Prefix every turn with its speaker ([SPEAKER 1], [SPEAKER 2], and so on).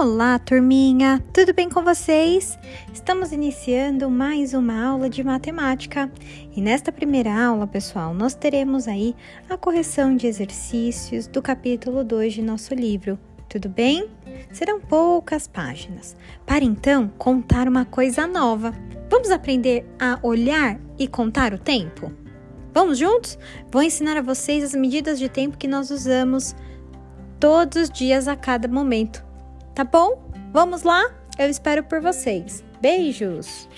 [SPEAKER 1] Olá, turminha! Tudo bem com vocês? Estamos iniciando mais uma aula de matemática. E nesta primeira aula, pessoal, nós teremos aí a correção de exercícios do capítulo 2 de nosso livro. Tudo bem? Serão poucas páginas. Para então contar uma coisa nova. Vamos aprender a olhar e contar o tempo? Vamos juntos? Vou ensinar a vocês as medidas de tempo que nós usamos todos os dias a cada momento tá bom? Vamos lá? Eu espero por vocês. Beijos!